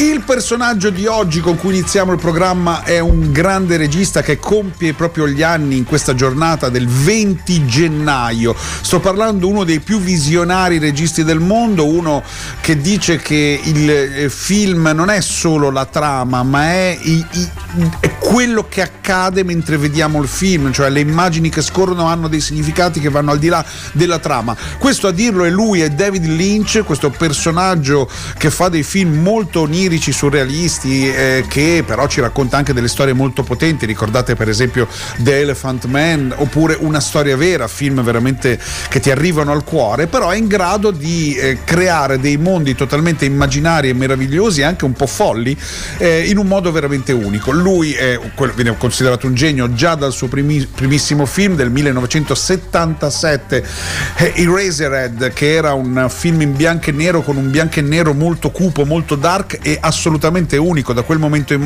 Il personaggio di oggi con cui iniziamo il programma è un grande regista che compie proprio gli anni in questa giornata del 20 gennaio. Sto parlando di uno dei più visionari registi del mondo, uno che dice che il eh, film non è solo la trama, ma è, è quello che accade mentre vediamo il film, cioè le immagini che scorrono hanno dei significati che vanno al di là della trama. Questo a dirlo è lui, è David Lynch, questo personaggio che fa dei film molto onirici surrealisti, eh, che però ci racconta anche delle storie molto potenti. Ricordate per esempio The Elephant Man oppure Una storia vera, film veramente che ti arrivano al cuore, però è in grado di eh, creare dei mondi totalmente immaginari e meravigliosi, anche un po' folli, eh, in un modo veramente unico. Lui è, viene considerato un genio già dal suo primi, primissimo film del 1977, eh, Eraserhead, che era un film in bianco e nero con un bianco e nero molto cupo, molto dark e assolutamente unico. Da quel momento in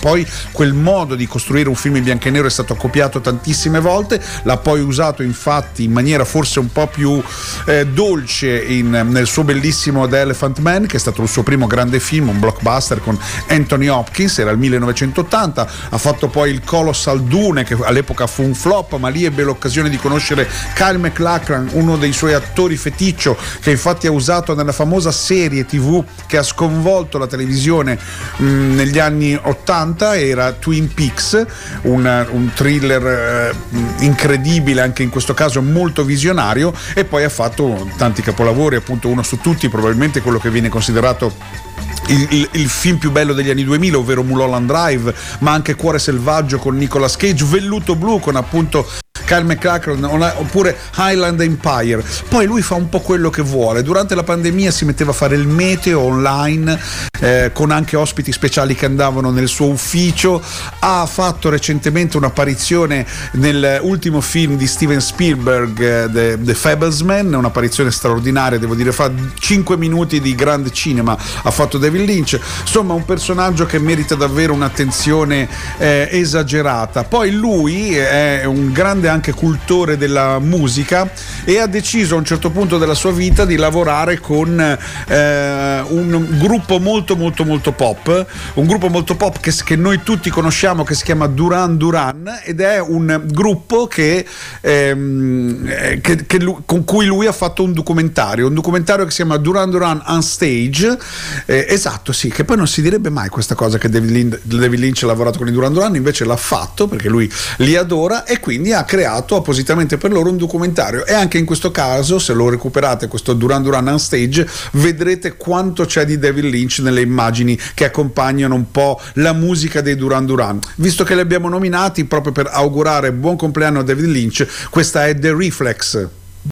poi quel modo di costruire un film in bianco e nero è stato copiato tantissime volte, l'ha poi usato infatti in maniera forse un po' più eh, dolce in, nel suo bellissimo The Elephant Man, che è stato il suo primo grande film, un blockbuster con Anthony Hopkins, era il 1980, ha fatto poi il Colossal Dune che all'epoca fu un flop, ma lì ebbe l'occasione di conoscere Kyle McLachlan, uno dei suoi attori feticcio, che infatti ha usato nella famosa serie tv che ha sconvolto la televisione mh, mm, negli anni 80 era Twin Peaks, un, un thriller eh, incredibile, anche in questo caso molto visionario, e poi ha fatto tanti capolavori, appunto uno su tutti, probabilmente quello che viene considerato il, il, il, film più bello degli anni 2000, ovvero Mulholland Drive, ma anche Cuore Selvaggio con Nicolas Cage, Velluto Blu con appunto Kyle McLachlan oppure Highland Empire. Poi lui fa un po' quello che vuole. Durante la pandemia si metteva a fare il meteo online eh, con anche ospiti speciali che andavano nel suo ufficio. Ha fatto recentemente un'apparizione nell'ultimo film di Steven Spielberg, eh, The, The Fablesman, un'apparizione straordinaria, devo dire, fa 5 minuti di grande cinema. Ha fatto David Lynch. Insomma, un personaggio che merita davvero un'attenzione eh, esagerata. Poi lui è un grande anche cultore della musica e ha deciso a un certo punto della sua vita di lavorare con eh, un gruppo molto molto molto pop, un gruppo molto pop che, che, noi tutti conosciamo che si chiama Duran Duran ed è un gruppo che, ehm, eh, che, che lui, con cui lui ha fatto un documentario, un documentario che si chiama Duran Duran on Stage, eh, esatto sì, che poi non si direbbe mai questa cosa che David Lynch, David Lynch ha lavorato con i Duran Duran, invece l'ha fatto perché lui li adora e quindi ha creato appositamente per loro un documentario. E anche in questo caso se lo recuperate questo Duran Duran on stage vedrete quanto c'è di David Lynch nelle immagini che accompagnano un po' la musica dei Duran Duran. Visto che li abbiamo nominati proprio per augurare buon compleanno a David Lynch questa è The Reflex